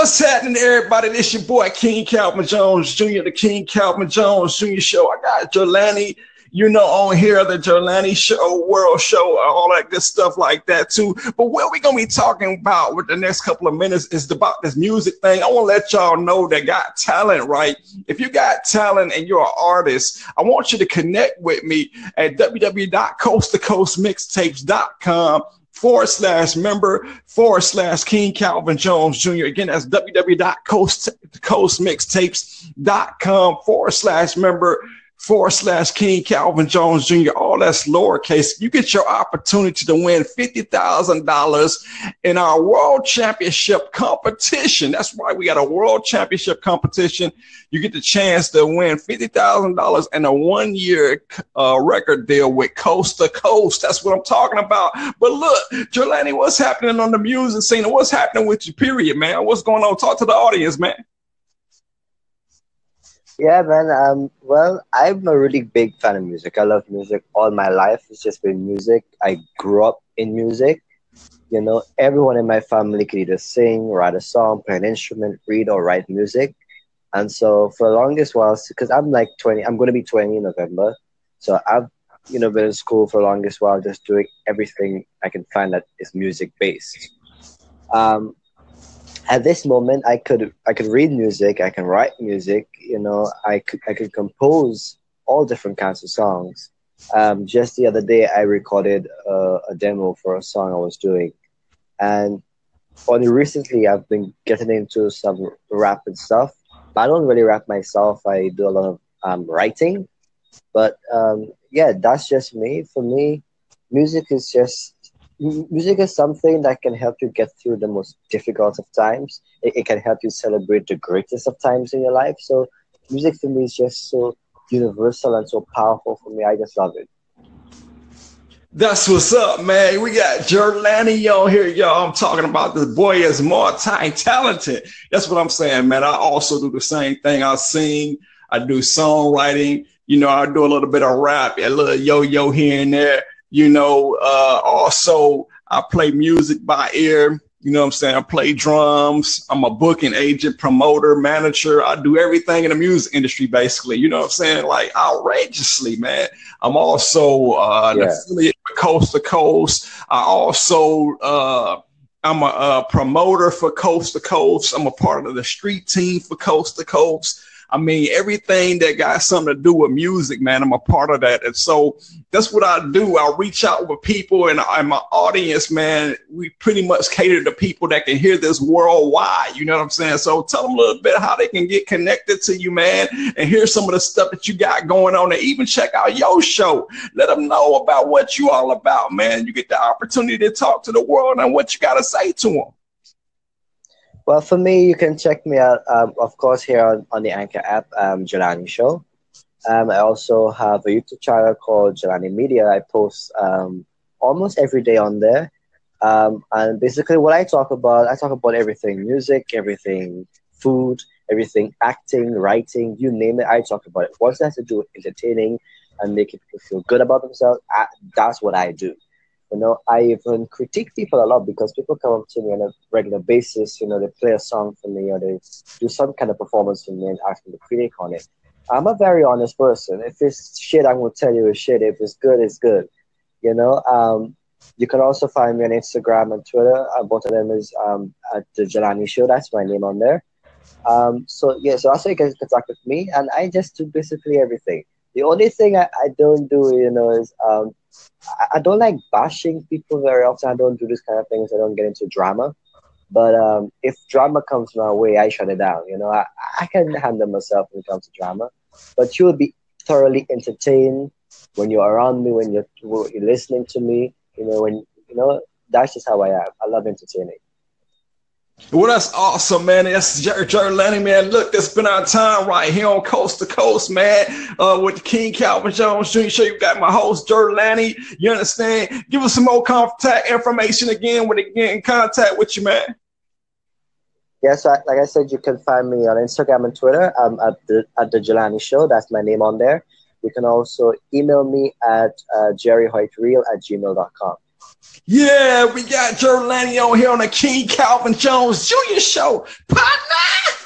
What's happening, everybody? This your boy King Calvin Jones Jr., the King Calvin Jones Jr. Show. I got Jelani, you know, on here, the Jelani Show, World Show, all that good stuff like that too. But what we gonna be talking about with the next couple of minutes is about this music thing. I want to let y'all know that got talent, right? If you got talent and you're an artist, I want you to connect with me at www.coasttocoastmixtapes.com forward slash member forward slash King Calvin Jones Jr. Again, that's www.coastmixtapes.com forward slash member forward slash King Calvin Jones Jr. All that's lowercase. You get your opportunity to win $50,000 in our world championship competition. That's why we got a world championship competition. You get the chance to win $50,000 and a one year uh, record deal with Coast to Coast. That's what I'm talking about. But look, Jelani, what's happening on the music scene? What's happening with you, period, man? What's going on? Talk to the audience, man. Yeah, man. Um, well, I'm a really big fan of music. I love music all my life. It's just been music. I grew up in music. You know, everyone in my family could either sing, write a song, play an instrument, read, or write music. And so for the longest while, because I'm like 20, I'm going to be 20 in November. So I've, you know, been in school for the longest while, just doing everything I can find that is music based. Um, at this moment i could i could read music i can write music you know i could i could compose all different kinds of songs. Um, just the other day i recorded a, a demo for a song i was doing. And only recently i've been getting into some rap and stuff. But i don't really rap myself. I do a lot of um, writing. But um, yeah that's just me. For me music is just music is something that can help you get through the most difficult of times. It, it, can help you celebrate the greatest of times in your life. So, music for me is just so universal and so powerful for me. I just love it. That's what's up, man. We got Jelani on here, y'all. I'm talking about this boy is multi-talented. That's what I'm saying, man. I also do the same thing. I sing, I do songwriting, you know, I do a little bit of rap, a little yo-yo here and there. You know, uh, also I play music by ear. You know what I'm saying? I play drums. I'm a booking agent, promoter, manager. I do everything in the music industry, basically. You know what I'm saying? Like outrageously, man. I'm also uh, yeah. an affiliate with Coast to Coast. I also uh, I'm a, a, promoter for Coast to Coast. I'm a part of the street team for Coast to Coast. I mean, everything that got something to do with music, man, I'm a part of that. And so that's what I do. I reach out with people and, and my audience, man. We pretty much cater to people that can hear this worldwide. You know what I'm saying? So tell them a little bit how they can get connected to you, man, and hear some of the stuff that you got going on and even check out your show. Let them know about what you all about, man. You get the opportunity to talk to the world and what you got to say to them. Well, for me, you can check me out, um, of course, here on, on the Anchor app, um, Jelani Show. Um, I also have a YouTube channel called Jelani Media. I post um, almost every day on there. Um, and basically, what I talk about, I talk about everything music, everything food, everything acting, writing, you name it, I talk about it. What's it has to do with entertaining and making people feel good about themselves, I, that's what I do. You know, I even critique people a lot because people come up to me on a regular basis. You know, they play a song for me or they do some kind of performance for me and ask me to critique on it. I'm a very honest person. If it's shit, I'm gonna tell you it's shit. If it's good, it's good. You know. Um, you can also find me on Instagram and Twitter. Uh, both of them is um, at the Jelani Show. That's my name on there. Um, so yeah, so also you can contact with me, and I just do basically everything. The only thing I, I don't do, you know, is um, I, I don't like bashing people very often. I don't do this kind of things. I don't get into drama. But um, if drama comes my way, I shut it down. You know, I, I can handle myself when it comes to drama. But you'll be thoroughly entertained when you're around me, when you're, you're listening to me. You know, when you know that's just how I am. I love entertaining. Well, that's awesome, man. That's Jerry, Jerry Lenny, man. Look, that's been our time right here on Coast to Coast, man. Uh, with King Calvin Jones Jr. Show. You got my host, Jerry Lanny. You understand? Give us some more contact information again when they get in contact with you, man. Yes, yeah, so like I said, you can find me on Instagram and Twitter at the at the Jelani Show. That's my name on there. You can also email me at uh, jerryhoytreal at gmail.com. Yeah, we got Jelani on here on the King Calvin Jones Jr. Show. Partner!